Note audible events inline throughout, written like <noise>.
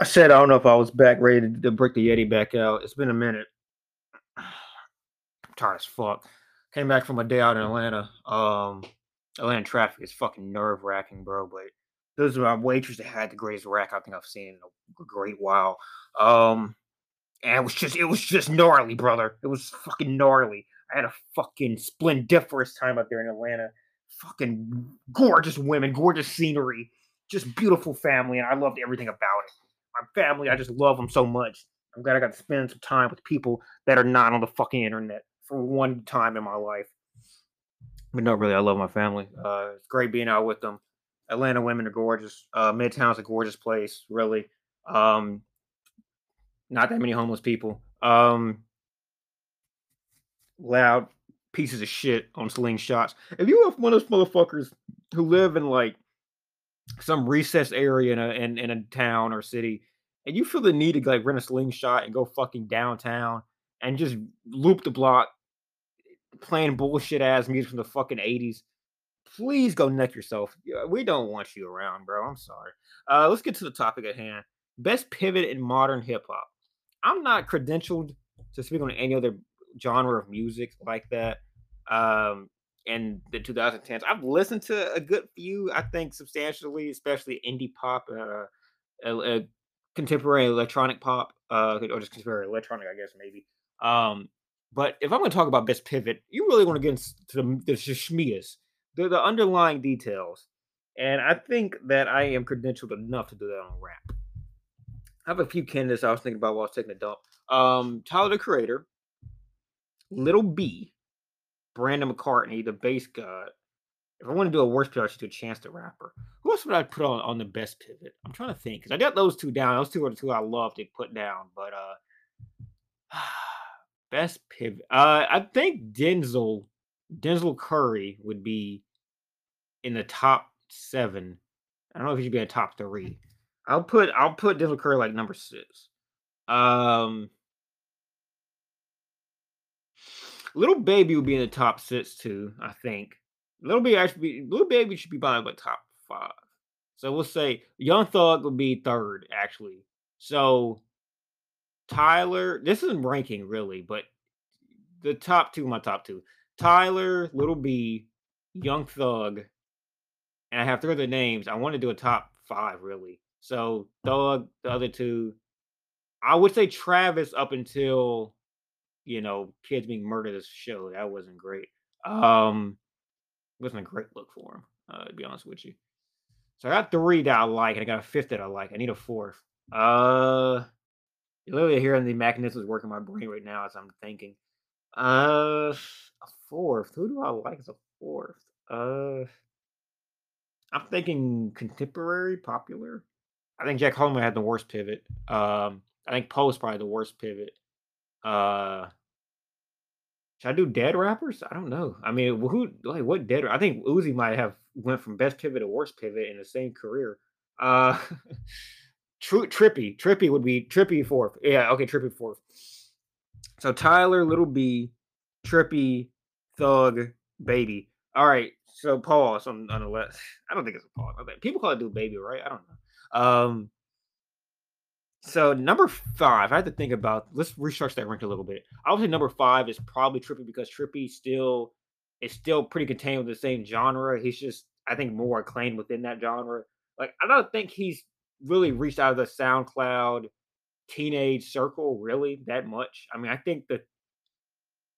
I said I don't know if I was back ready to, to break the Yeti back out. It's been a minute. <sighs> I'm tired as fuck. Came back from a day out in Atlanta. Um, Atlanta traffic is fucking nerve wracking, bro. But those are my waitress that had the greatest rack I think I've seen in a great while. Um, and it was just it was just gnarly, brother. It was fucking gnarly. I had a fucking splendiferous time out there in Atlanta. Fucking gorgeous women, gorgeous scenery, just beautiful family, and I loved everything about it my family. I just love them so much. I'm glad I got to spend some time with people that are not on the fucking internet for one time in my life. But no, really, I love my family. Uh, it's great being out with them. Atlanta women are gorgeous. Uh, Midtown's a gorgeous place, really. Um, not that many homeless people. Um, loud pieces of shit on slingshots. If you are one of those motherfuckers who live in like some recess area in a in, in a town or city, and you feel the need to like rent a slingshot and go fucking downtown and just loop the block, playing bullshit ass music from the fucking eighties, please go neck yourself. We don't want you around, bro. I'm sorry. Uh, let's get to the topic at hand. Best pivot in modern hip hop. I'm not credentialed to speak on any other genre of music like that. Um, in the 2010s. I've listened to a good few, I think, substantially, especially indie pop, uh, uh, contemporary electronic pop, uh, or just contemporary electronic, I guess maybe. Um, but if I'm going to talk about best pivot, you really want to get into the, the shmias, the, the underlying details, and I think that I am credentialed enough to do that on rap. I have a few candidates I was thinking about while I was taking a dump. Um, Tyler the Creator, Little B, Brandon McCartney, the Based God. If I want to do a worst pivot, I should do a Chance the Rapper. Who else would I put on on the best pivot? I'm trying to think because I got those two down. Those two are the two I love to put down. But uh <sighs> best pivot. Uh I think Denzel Denzel Curry would be in the top seven. I don't know if he should be in top three. I'll put I'll put Denzel Curry like number six. Um Little Baby would be in the top six too, I think. Little Baby actually, Little Baby should be by like top five. So we'll say Young Thug would be third, actually. So Tyler, this isn't ranking really, but the top two, my top two: Tyler, Little B, Young Thug, and I have three other names. I want to do a top five really. So Thug, the other two. I would say Travis up until you know, kids being murdered this show. That wasn't great. Um, wasn't a great look for him, uh, to be honest with you. So I got three that I like, and I got a fifth that I like. I need a fourth. Uh, literally hearing the mechanisms working my brain right now as I'm thinking. Uh, a fourth. Who do I like as a fourth? Uh, I'm thinking contemporary, popular. I think Jack Harlow had the worst pivot. Um, I think Poe's probably the worst pivot. Uh, should I do dead rappers? I don't know. I mean, who like what dead? I think Uzi might have went from best pivot to worst pivot in the same career. Uh, <laughs> True Trippie, Trippie would be Trippie fourth. Yeah, okay, Trippie fourth. So Tyler, Little B, Trippie, Thug, Baby. All right. So pause on, on the left. <sighs> I don't think it's a pause. People call it do baby, right? I don't know. Um, so number five, I had to think about. Let's restructure that rank a little bit. I would say number five is probably Trippie because Trippie still is still pretty contained with the same genre. He's just, I think, more acclaimed within that genre. Like, I don't think he's really reached out of the SoundCloud teenage circle really that much. I mean, I think that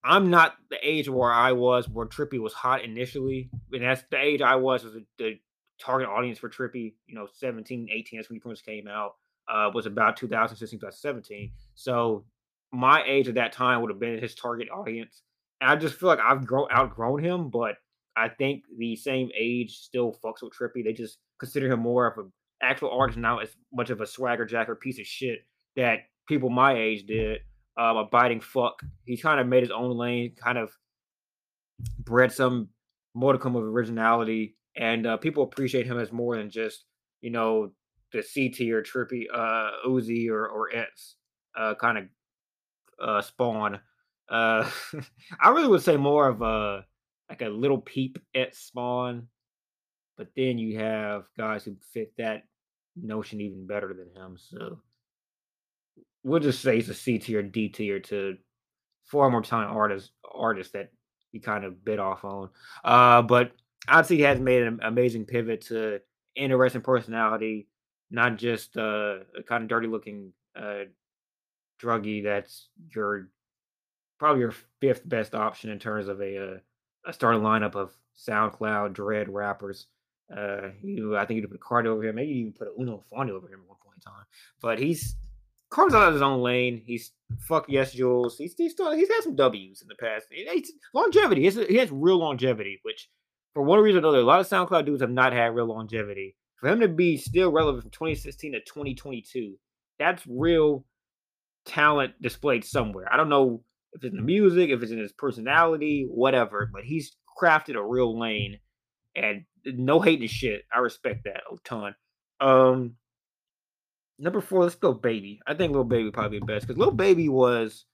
I'm not the age where I was where Trippie was hot initially, and that's the age I was was the, the target audience for Trippie. You know, 17, 18. That's when he first came out uh, was about 2016, 2017. So my age at that time would have been his target audience. And I just feel like I've grown outgrown him, but I think the same age still fucks with Trippie. They just consider him more of an actual artist, not as much of a swagger jacker piece of shit that people my age did. Um, a biting fuck. He kind of made his own lane, kind of bred some modicum of originality, and uh, people appreciate him as more than just you know the C tier trippy uh Uzi or or Ets uh kind of uh spawn. Uh <laughs> I really would say more of a like a little peep at spawn. But then you have guys who fit that notion even better than him. So we'll just say he's a C tier, D tier to four more time artists artists that he kind of bit off on. Uh, but say he has made an amazing pivot to interesting personality, not just uh, a kind of dirty looking uh, druggie that's your probably your fifth best option in terms of a uh, a starting lineup of SoundCloud dread rappers. Uh, you, I think you put Carti over here, maybe you even put a Uno Fondy over here at one point in time. But he's Carti's out of his own lane. He's fuck yes, Jules. He's he's still he's had some W's in the past. Longevity. He has real longevity, which for one reason or another, a lot of SoundCloud dudes have not had real longevity. For him to be still relevant from 2016 to 2022, that's real talent displayed somewhere. I don't know if it's in the music, if it's in his personality, whatever, but he's crafted a real lane and no hating shit. I respect that a ton. Um, number four, let's go, baby. I think Lil Baby probably the best because Lil Baby was.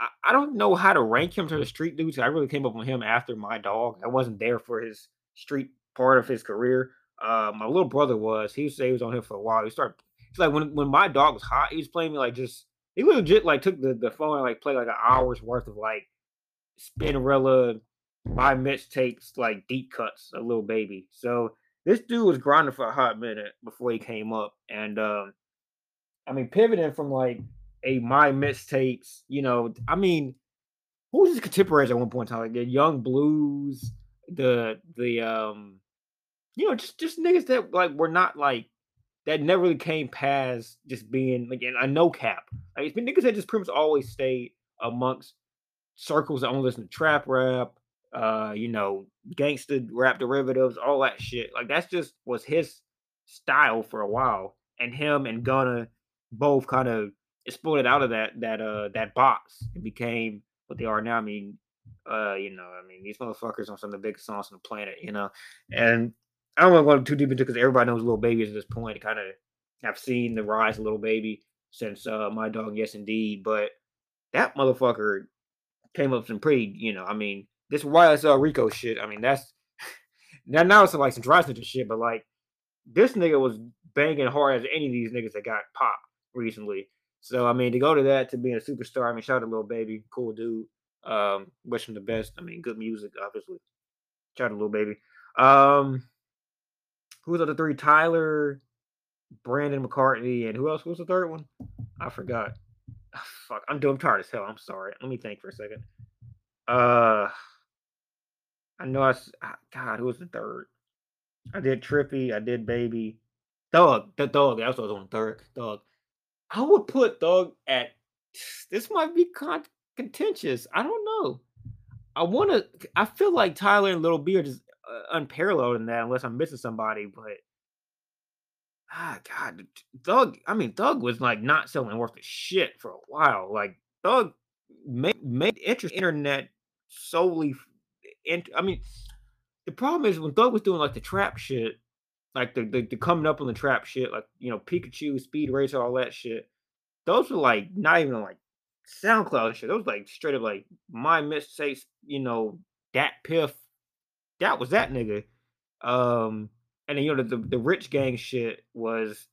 I, I don't know how to rank him to the street dudes. I really came up on him after my dog. I wasn't there for his street part of his career. Uh, my little brother was. He was, he was on here for a while. He started. It's like when when my dog was hot, he was playing me like just. He legit like took the, the phone and like played like an hour's worth of like Spinrilla my mixtapes like deep cuts a little Baby. So this dude was grinding for a hot minute before he came up. And um I mean pivoting from like a my mixtapes, you know, I mean, who was his contemporaries at one point in time? Like the Young Blues, the the um you know, just just niggas that like were not like that never really came past just being like a no cap. Like it's been niggas that just pretty much always stayed amongst circles that only listen to trap rap, uh, you know, gangster rap derivatives, all that shit. Like that's just was his style for a while. And him and Gunna both kind of exploded out of that that uh that box and became what they are now. I mean, uh, you know, I mean, these motherfuckers on some of the biggest songs on the planet, you know. And I don't want to go too deep into because everybody knows Little Baby at this point. Kind of I've seen the rise of Little Baby since uh my dog, yes indeed. But that motherfucker came up some pretty, you know, I mean, this YSL Rico shit. I mean, that's <laughs> now now it's like some dry snitching shit, but like this nigga was banging hard as any of these niggas that got popped recently. So I mean, to go to that to being a superstar. I mean, shout out to Lil Baby, cool dude. Um, wish him the best. I mean, good music, obviously. Shout out to Lil Baby. Um, who's the three? Tyler, Brandon McCartney, and who else was the third one? I forgot. Oh, fuck, I'm doing tired as hell. I'm sorry. Let me think for a second. Uh, I know I ah, God, who was the third? I did Trippie, I did Baby. Thug, the Thug, that's what was on third. Thug. I would put Thug at this might be con- contentious. I don't know. I want to. I feel like Tyler and Little B are just unparalleled in that, unless I'm missing somebody. But ah, God, Thug. I mean, Thug was like not selling worth of shit for a while. Like Thug made made interest internet solely and I mean, the problem is when Thug was doing like the trap shit, like the, the, the coming up on the trap shit, like you know Pikachu, Speed Racer, all that shit. Those were like not even like SoundCloud shit. Those like straight up like my mistakes. You know that Piff, that was that nigga. Um, and then you know the, the, the rich gang shit was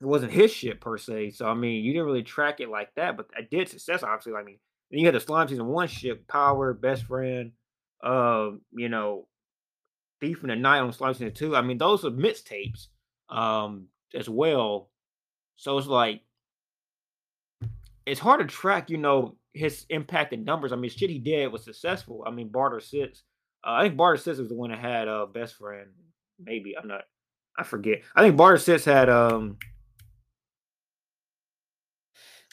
it wasn't his shit per se. So I mean, you didn't really track it like that, but I did success obviously. I mean, then you had the slime season one shit, power, best friend, uh, you know, Thief in the Night on Slime Season 2. I mean, those are mixtapes um as well. So it's like it's hard to track, you know, his impact in numbers. I mean, shit he did was successful. I mean, Barter Six. Uh, I think Barter Six was the one that had uh best friend. Maybe I'm not. I forget. I think Barter Six had um.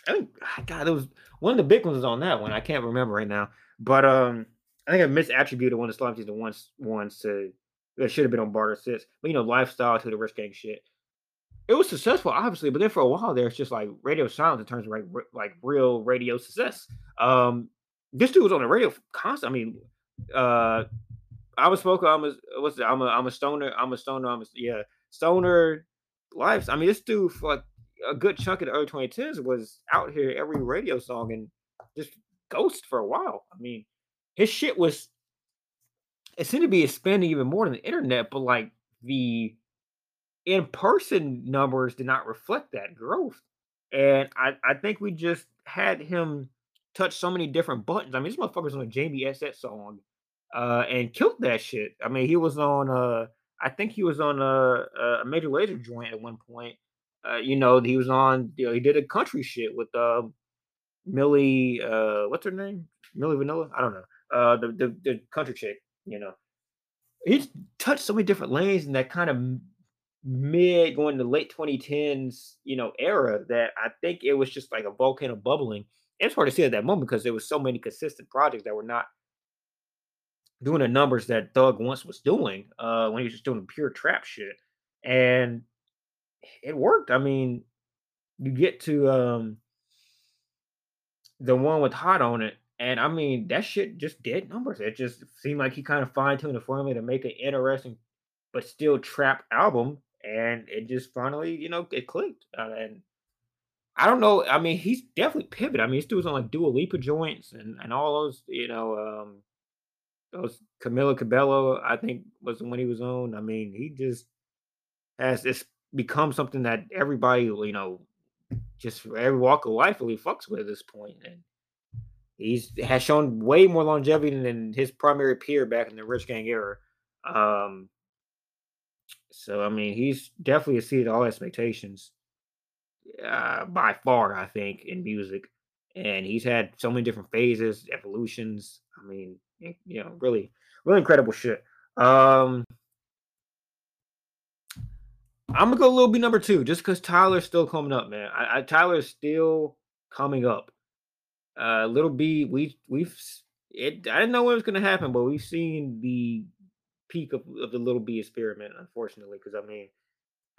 I think God, it was one of the big ones was on that one. I can't remember right now, but um, I think I misattributed one of the Slime Season ones ones to it should have been on Barter Six, but you know, lifestyle to the rich gang shit. It was successful, obviously, but then for a while there, it's just like radio silence in terms of like like real radio success. Um, this dude was on the radio constant. I mean, uh, I was spoken. I'm a what's it? I'm a I'm a stoner. I'm a stoner. I'm a yeah stoner lives. I mean, this dude for like a good chunk of the early 2010s was out here every radio song and just ghost for a while. I mean, his shit was it seemed to be expanding even more than the internet, but like the in-person numbers did not reflect that growth. And I, I think we just had him touch so many different buttons. I mean, this motherfucker's on a Jamie XX song, uh, and killed that shit. I mean, he was on uh I think he was on a, a Major Lazer joint at one point. Uh, you know, he was on. You know, he did a country shit with uh, Millie. Uh, what's her name? Millie Vanilli. I don't know. Uh, the the, the country chick. You know, he's touched so many different lanes in that kind of mid going to late 2010s, you know, era that I think it was just like a volcano bubbling. It's hard to see at that moment because there was so many consistent projects that were not doing the numbers that Thug once was doing uh, when he was just doing pure trap shit, and it worked. I mean, you get to um, the one with Hot on it, and I mean that shit just did numbers. It just seemed like he kind of fine tuned the formula to make an interesting but still trap album, and it just finally, you know, it clicked. Uh, and I don't know. I mean, he's definitely pivoted. I mean, he's doing on like Dua Lipa joints and and all those, you know. Um, Camila Cabello, I think was when he was on. I mean, he just has it's become something that everybody, you know, just every walk of life really fucks with at this point. And he's has shown way more longevity than his primary peer back in the Rich Gang era. Um, so I mean, he's definitely exceeded all expectations uh, by far. I think in music, and he's had so many different phases, evolutions. I mean, you know, really, really incredible shit. Um, I'm gonna go little B number two, just because Tyler's still coming up, man. I, I Tyler's still coming up. Uh, little B, we we've it. I didn't know what was gonna happen, but we've seen the peak of, of the little B experiment, unfortunately. Because I mean,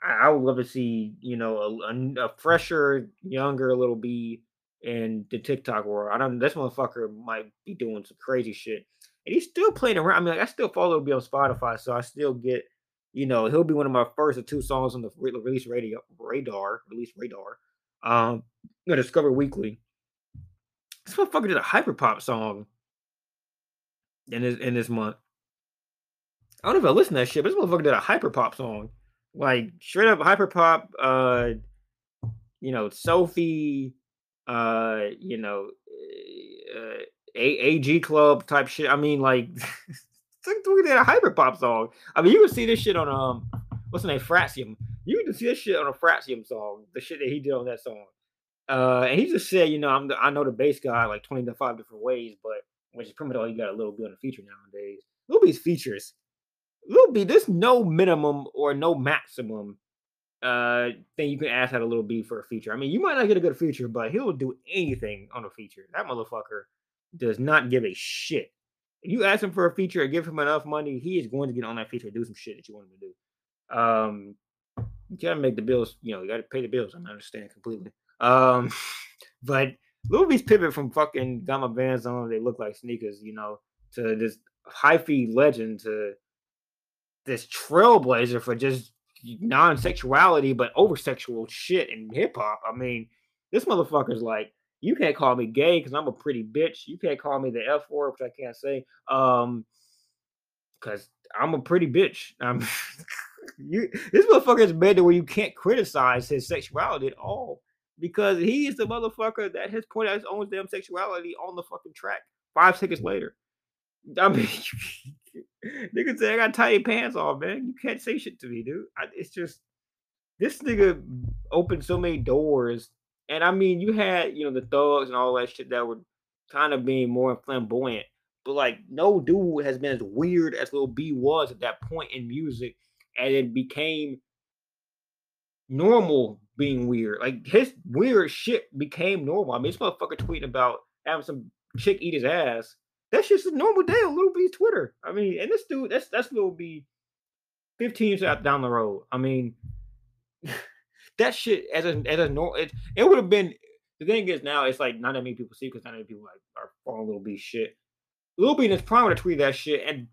I, I, would love to see you know a, a, a fresher, younger little B in the TikTok world. I don't. This motherfucker might be doing some crazy shit, and he's still playing around. I mean, like, I still follow be on Spotify, so I still get. You know, he'll be one of my first or two songs on the release radio radar, release radar. Um, I Discover Weekly. This motherfucker did a hyperpop song in this in this month. I don't know if I listen to that shit, but this motherfucker did a hyperpop song. Like straight up hyperpop. uh, you know, Sophie, uh, you know, uh, AG Club type shit. I mean, like, <laughs> look at a hyper pop song. I mean, you can see this shit on um, what's the name, Fratium. You can see this shit on a Fratium song. The shit that he did on that song. Uh, and he just said, you know, I'm the, I know the bass guy like 25 different ways, but which is pretty much all you got a little bit on a feature nowadays. Lil B's features, Lil B, there's no minimum or no maximum uh thing you can ask out a little B for a feature. I mean, you might not get a good feature, but he'll do anything on a feature. That motherfucker does not give a shit. If you ask him for a feature and give him enough money, he is going to get on that feature and do some shit that you want him to do. Um, you gotta make the bills, you know, you gotta pay the bills. I understand completely. Um, <laughs> but Lil B's pivot from fucking got my bands on, they look like sneakers, you know, to this hyphy legend to this trailblazer for just non-sexuality but over sexual shit in hip hop. I mean, this motherfucker's like, you can't call me gay because I'm a pretty bitch. You can't call me the F word, which I can't say. Um, because I'm a pretty bitch. <laughs> Um, you this motherfucker is made to where you can't criticize his sexuality at all because he is the motherfucker that has pointed out his own damn sexuality on the fucking track five seconds later. I mean, <laughs> nigga say I got tight pants off, man. You can't say shit to me, dude. I, it's just this nigga opened so many doors, and I mean, you had you know the thugs and all that shit that were kind of being more flamboyant, but like no dude has been as weird as Lil B was at that point in music, and it became normal being weird. Like his weird shit became normal. I mean, this motherfucker tweeting about having some chick eat his ass that's just a normal day on Little B's Twitter. I mean, and this dude, that's that's Little B 15 years out down the road. I mean, <laughs> that shit as a as a normal it, it would have been the thing is now it's like not that many people see because not that many people like are following Little B shit. Lil B in his prime would have tweeted that shit and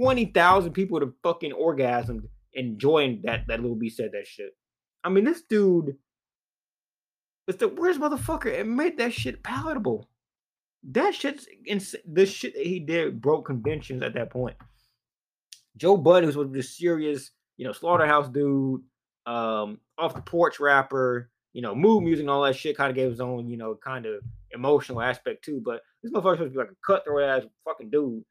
20,000 people would have fucking orgasmed enjoying that that Lil B said that shit. I mean, this dude is the worst motherfucker and made that shit palatable. That shit's ins- the shit that he did broke conventions at that point. Joe Budden, who was the serious, you know, slaughterhouse dude, um, off the porch rapper, you know, mood music and all that shit kind of gave his own, you know, kind of emotional aspect too. But this motherfucker supposed to be like a cutthroat ass fucking dude.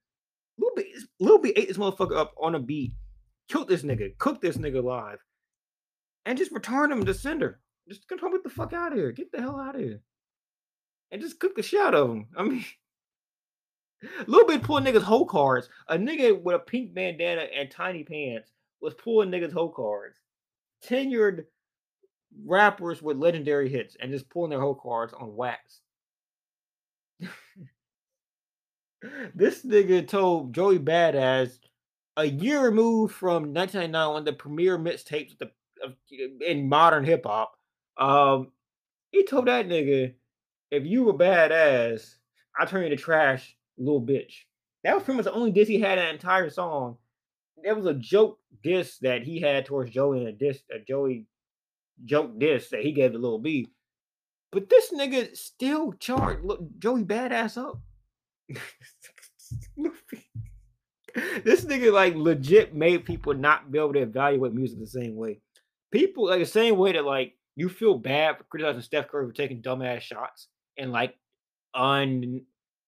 Lil B, Lil B ate this motherfucker up on a beat, killed this nigga, cooked this nigga alive, and just returned him to sender. Just come get the fuck out of here. Get the hell out of here. And just cook the shit out of him. I mean, <laughs> little bit pulling niggas whole cards. A nigga with a pink bandana and tiny pants was pulling niggas whole cards. Tenured rappers with legendary hits and just pulling their whole cards on wax. <laughs> this nigga told Joey Badass a year removed from 1999 on the premier mixtapes of, of, in modern hip hop. Um, he told that nigga, if you were badass, I turn you to trash, little bitch. That was pretty much the only diss he had in that entire song. There was a joke diss that he had towards Joey and a diss a Joey joke diss that he gave to Lil B. But this nigga still charged Joey badass up. <laughs> this nigga like legit made people not be able to evaluate music the same way. People like the same way that like you feel bad for criticizing Steph Curry for taking dumbass shots and like un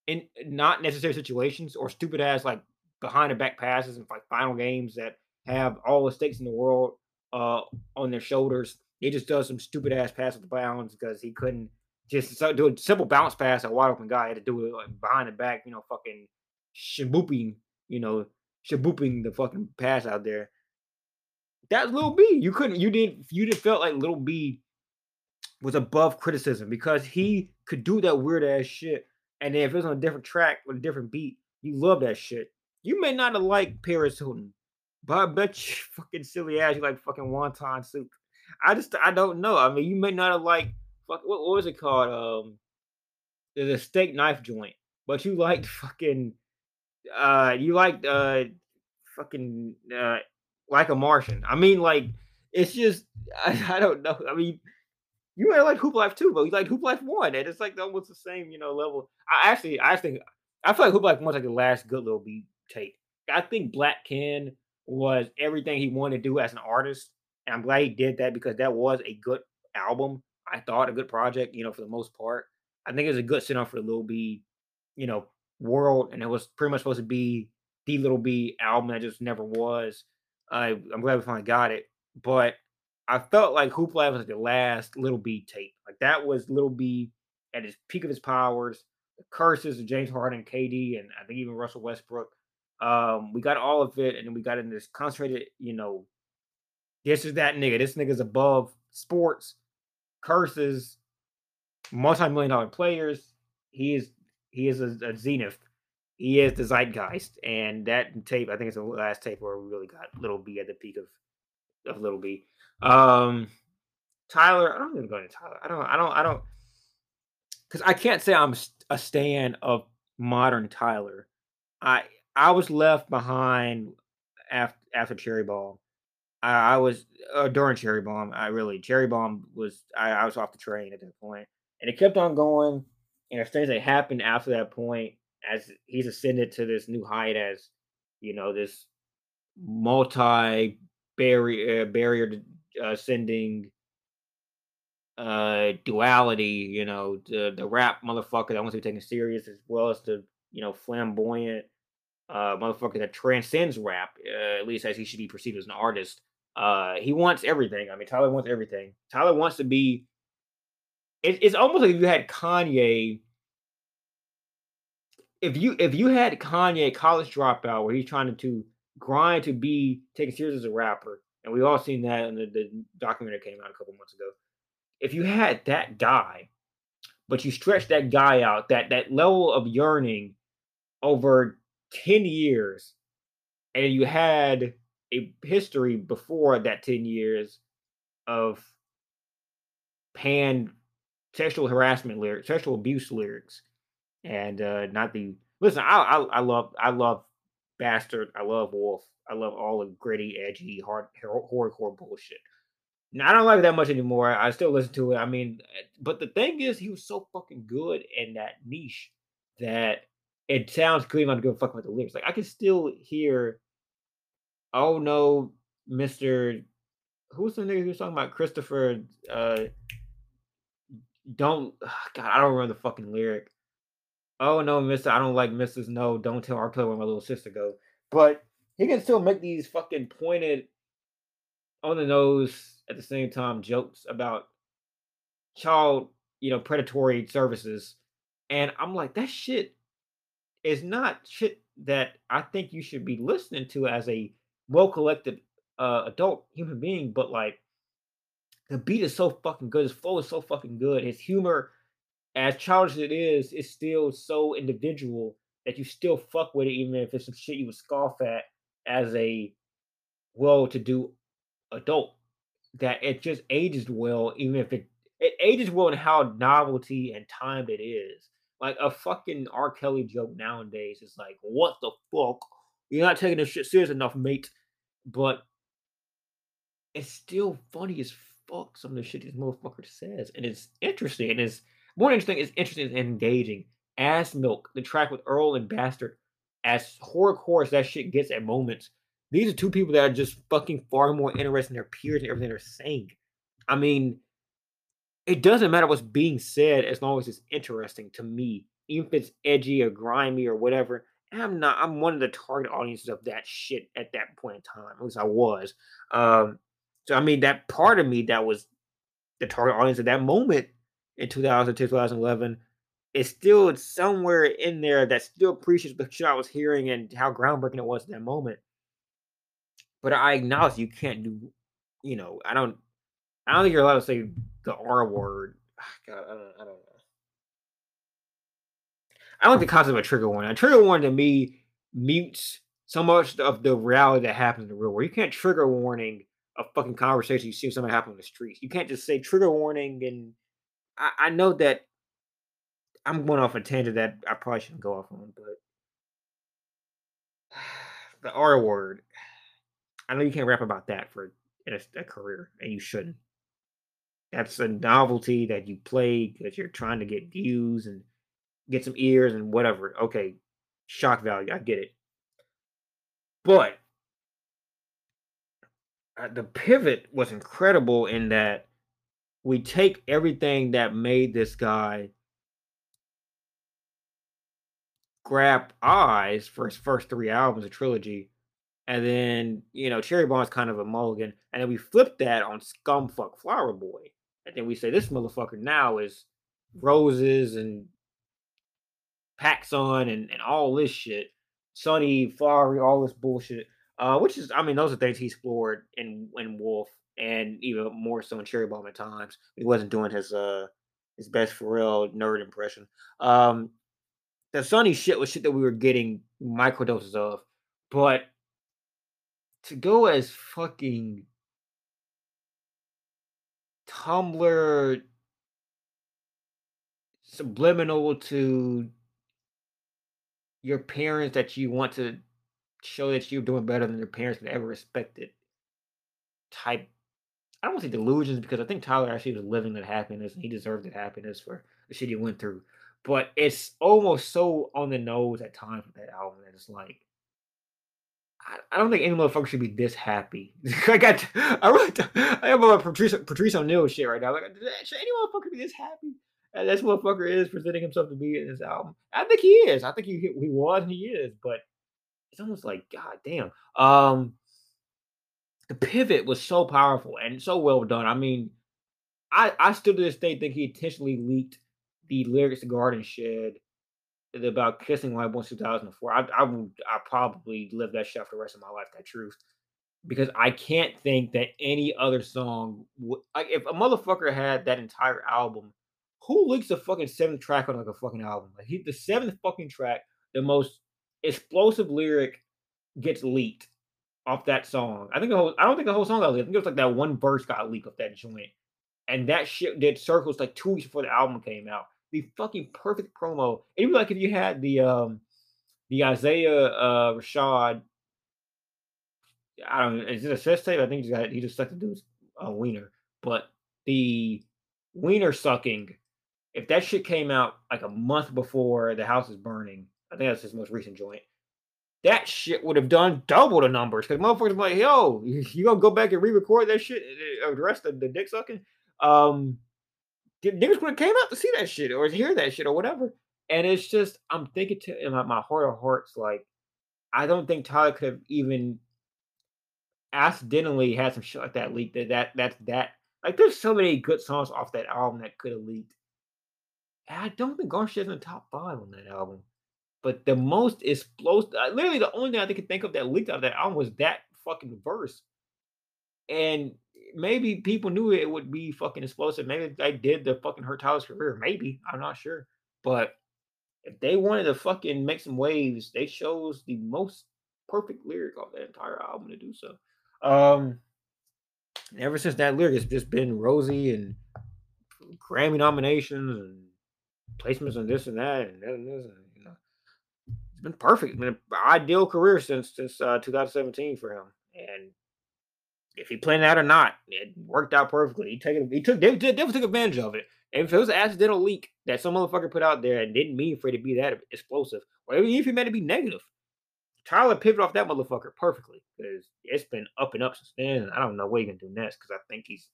in not necessary situations or stupid ass like behind the back passes and like final games that have all the stakes in the world uh on their shoulders. He just does some stupid ass pass with the bounds because he couldn't just do a simple bounce pass a wide open guy. He had to do it like behind the back, you know, fucking shabooping, you know, shabooping the fucking pass out there. That's Little B. You couldn't, you didn't, you didn't felt like Little B was above criticism because he could do that weird ass shit. And then if it's on a different track with a different beat, you love that shit. You may not have liked Paris Hilton, but I bet you <laughs> fucking silly ass you like fucking wonton soup. I just I don't know. I mean, you may not have liked fuck what, what was it called? Um, there's a steak knife joint, but you liked fucking uh, you liked uh, fucking uh, like a Martian. I mean, like it's just <laughs> I, I don't know. I mean, you might like Hoop Life too, but you like Hoop Life one, and it's like almost the same, you know, level. I actually, I think I feel like Hoop Life one's like the last good little beat tape. I think Black Ken was everything he wanted to do as an artist, and I'm glad he did that because that was a good album. I thought a good project, you know, for the most part. I think it was a good on for the Little B, you know, world, and it was pretty much supposed to be the Little B album that just never was. I I'm glad we finally got it, but I felt like Hoopla was like the last Little B tape. Like that was Little B at his peak of his powers. The curses of James Harden, KD, and I think even Russell Westbrook. Um, we got all of it, and then we got in this concentrated, you know, this is that nigga. This nigga's above sports curses, multi-million dollar players. He is he is a, a zenith. He is the zeitgeist, and that tape I think it's the last tape where we really got Little B at the peak of of Little B. Um, Tyler, I don't even go into Tyler. I don't. I don't. I don't. Because I can't say I'm a stan of modern Tyler. I I was left behind after after Cherry Bomb. I, I was uh, during Cherry Bomb. I really Cherry Bomb was I, I was off the train at that point, and it kept on going. And there's things that happened after that point as he's ascended to this new height as you know this multi barrier uh, barrier uh, ascending uh duality you know the the rap motherfucker that wants to be taken serious as well as the you know flamboyant uh motherfucker that transcends rap uh, at least as he should be perceived as an artist uh, he wants everything. I mean, Tyler wants everything. Tyler wants to be. It, it's almost like if you had Kanye. If you if you had Kanye college dropout where he's trying to grind to be taken serious as a rapper, and we all seen that in the, the documentary came out a couple months ago. If you had that guy, but you stretch that guy out, that that level of yearning over 10 years, and you had a history before that 10 years of panned sexual harassment lyrics, sexual abuse lyrics, and uh not the listen. I I, I love I love bastard. I love Wolf. I love all the gritty, edgy, hard, hardcore bullshit. Now I don't like that much anymore. I still listen to it. I mean, eh, but the thing is, he was so fucking good in that niche that it sounds clean. I'm give a fuck about the lyrics. Like I can still hear oh no, Mister, who's the nigga who's talking about Christopher? Uh, don't <sighs> God, I don't remember the fucking lyric. Oh no, Mister, I don't like Mrs. No, don't tell. Kelly where my little sister go. But he can still make these fucking pointed on the nose at the same time jokes about child, you know, predatory services. And I'm like, that shit is not shit that I think you should be listening to as a well collected uh, adult human being. But like, the beat is so fucking good. His flow is so fucking good. His humor, as childish as it it's is still so individual that you still fuck with it, even if it's some shit you would scoff at as a well-to-do adult. That it just ages well, even if it it ages well in how novelty and timed it is. Like a fucking R. Kelly joke nowadays is like, what the fuck? You're not taking this shit serious enough, mate. But it's still funny as fuck. Some of the shit this motherfucker says, and it's interesting. And it's more interesting. is interesting and engaging. Ass Milk, the track with Earl and Bastard, as horrorcore as that shit gets at moments. These are two people that are just fucking far more interested in their peers and everything they're saying. I mean, it doesn't matter what's being said as long as it's interesting to me, even if it's edgy or grimy or whatever. I'm not. I'm one of the target audiences of that shit at that point in time. At least I was. Um, so I mean, that part of me that was the target audience at that moment in 2010, 2011 is still somewhere in there that still appreciates the shit I was hearing and how groundbreaking it was at that moment. But I acknowledge you can't do, you know, I don't I don't think you're allowed to say the R word. Ah, God, I don't, I don't know. I don't like the concept of a trigger warning. A trigger warning to me mutes so much of the reality that happens in the real world. You can't trigger warning a fucking conversation you see something happen on the streets. You can't just say trigger warning and I, I know that I'm going off a tangent that I probably shouldn't go off on, but <sighs> the R word. I know you can't rap about that for a, a career, and you shouldn't that's a novelty that you play because you're trying to get views and get some ears and whatever. Okay, shock value, I get it. But uh, the pivot was incredible in that we take everything that made this guy grab eyes for his first three albums, a trilogy, and then you know Cherry Bomb's kind of a mulligan, and then we flip that on Scumfuck Flower Boy, and then we say this motherfucker now is roses and Paxson and, and all this shit. Sunny, flowery, all this bullshit. Uh, which is, I mean, those are things he explored in in Wolf, and even more so in Cherry Bomb at times. He wasn't doing his uh his best for real nerd impression. Um, the Sunny shit was shit that we were getting microdoses of, but to go as fucking Tumblr subliminal to your parents that you want to show that you're doing better than your parents would ever expect it type I don't want to say delusions because I think Tyler actually was living that happiness and he deserved that happiness for the shit he went through. But it's almost so on the nose at times with that album that it's like I, don't think any motherfucker should be this happy. <laughs> I got, I wrote, I have a Patrice, Patrice O'Neal shit right now. Like, should any motherfucker be this happy? And this motherfucker is presenting himself to be in this album. I think he is. I think he he was and he is. But it's almost like, god damn. Um, the pivot was so powerful and so well done. I mean, I I still to this day think he intentionally leaked the lyrics to Garden Shed about kissing white boys 2004. I I would I probably live that shit for the rest of my life. That truth, because I can't think that any other song would like if a motherfucker had that entire album. Who leaks the fucking seventh track on like a fucking album? Like he, the seventh fucking track, the most explosive lyric gets leaked off that song. I think the whole I don't think the whole song got leaked. I think it was like that one verse got leaked off that joint. And that shit did circles like two weeks before the album came out the fucking perfect promo. It'd be like if you had the um the Isaiah uh Rashad. I don't know, is it a sex tape? I think he's got he just sucked the dude's uh, wiener. But the wiener sucking, if that shit came out like a month before the house is burning, I think that's his most recent joint. That shit would have done double the numbers because motherfuckers like, yo, you gonna go back and re-record that shit, uh, the rest of the dick sucking? Um, niggas would have came out to see that shit or hear that shit or whatever. And it's just I'm thinking to in my, my heart of hearts, like I don't think Tyler could have even accidentally had some shit like that leaked. That that that's that. Like there's so many good songs off that album that could have leaked. And I don't think Garcia is in the top five on that album. But the most explosive, literally the only thing I can think of that leaked out of that album was that fucking verse. And maybe people knew it would be fucking explosive. Maybe they did the fucking hurt Tyler's career. Maybe I'm not sure. But if they wanted to fucking make some waves, they chose the most perfect lyric of that entire album to do so. Um, ever since that lyric, it's just been rosy and Grammy nominations and placements and this and that and that and this. And, it's been perfect. Been an ideal career since since uh, 2017 for him. And if he planned that or not, it worked out perfectly. He took it, he took they definitely took advantage of it. And if it was an accidental leak that some motherfucker put out there and didn't mean for it to be that explosive, or even if he meant to be negative, Tyler pivoted off that motherfucker perfectly because it's been up and up since then. I don't know what he gonna do next because I think he's.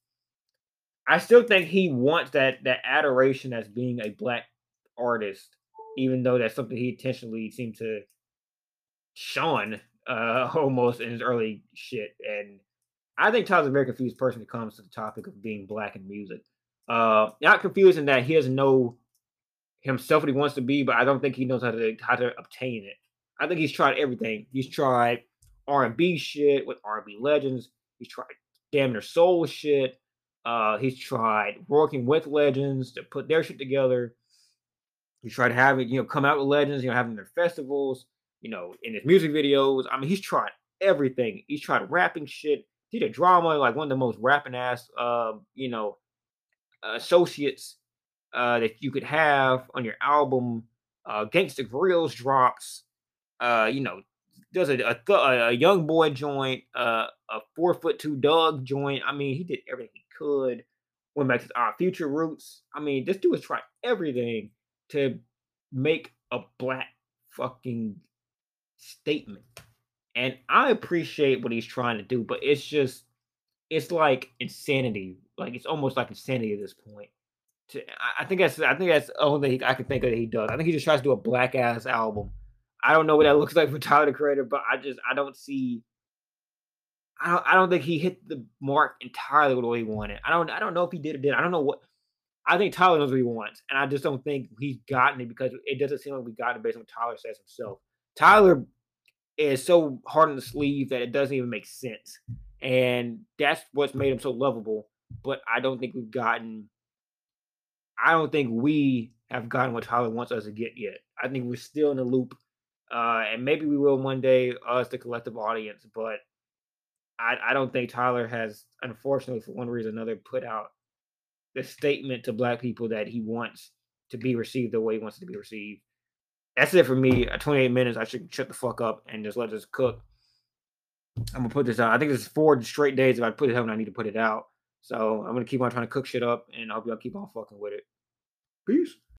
I still think he wants that that adoration as being a black artist, even though that's something he intentionally seemed to shun uh, <laughs> almost in his early shit. And I think Tyler's a very confused person when it comes to the topic of being black in music. Uh, not confused in that he doesn't know himself what he wants to be, but I don't think he knows how to how to obtain it. I think he's tried everything. He's tried R and B shit with R and B legends. He's tried damn near soul shit. Uh, he's tried working with legends to put their shit together. He's tried having you know come out with legends, you know, having their festivals, you know, in his music videos. I mean, he's tried everything. He's tried rapping shit. He did drama, like one of the most rapping ass, uh, you know, associates uh, that you could have on your album. Uh, Gangsta Grillz drops uh, you know, does a a, a young boy joint, uh, a four foot two Doug joint. I mean, he did everything he could. Went back to our future roots. I mean, this dude has tried everything to make a black fucking statement. And I appreciate what he's trying to do, but it's just it's like insanity. Like it's almost like insanity at this point. To, I think that's I think that's the only thing I can think of that he does. I think he just tries to do a black ass album I don't know what that <laughs> looks like for Tyler the Creator, but I just I don't see. I don't, I don't think he hit the mark entirely with what he wanted. I don't I don't know if he did or did. I don't know what. I think Tyler knows what he wants, and I just don't think he's gotten it because it doesn't seem like we got it based on what Tyler says himself. Tyler is so hard on the sleeve that it doesn't even make sense, and that's what's made him so lovable. But I don't think we've gotten. I don't think we have gotten what Tyler wants us to get yet. I think we're still in the loop uh, and maybe we will one day, us the collective audience. But I, I don't think Tyler has, unfortunately, for one reason or another, put out the statement to Black people that he wants to be received the way he wants to be received. That's it for me. At 28 minutes, I should shut the fuck up and just let this cook. I'm gonna put this out. I think this is four straight days. If I put it out, and I need to put it out. So I'm gonna keep on trying to cook shit up, and I hope y'all keep on fucking with it. Peace.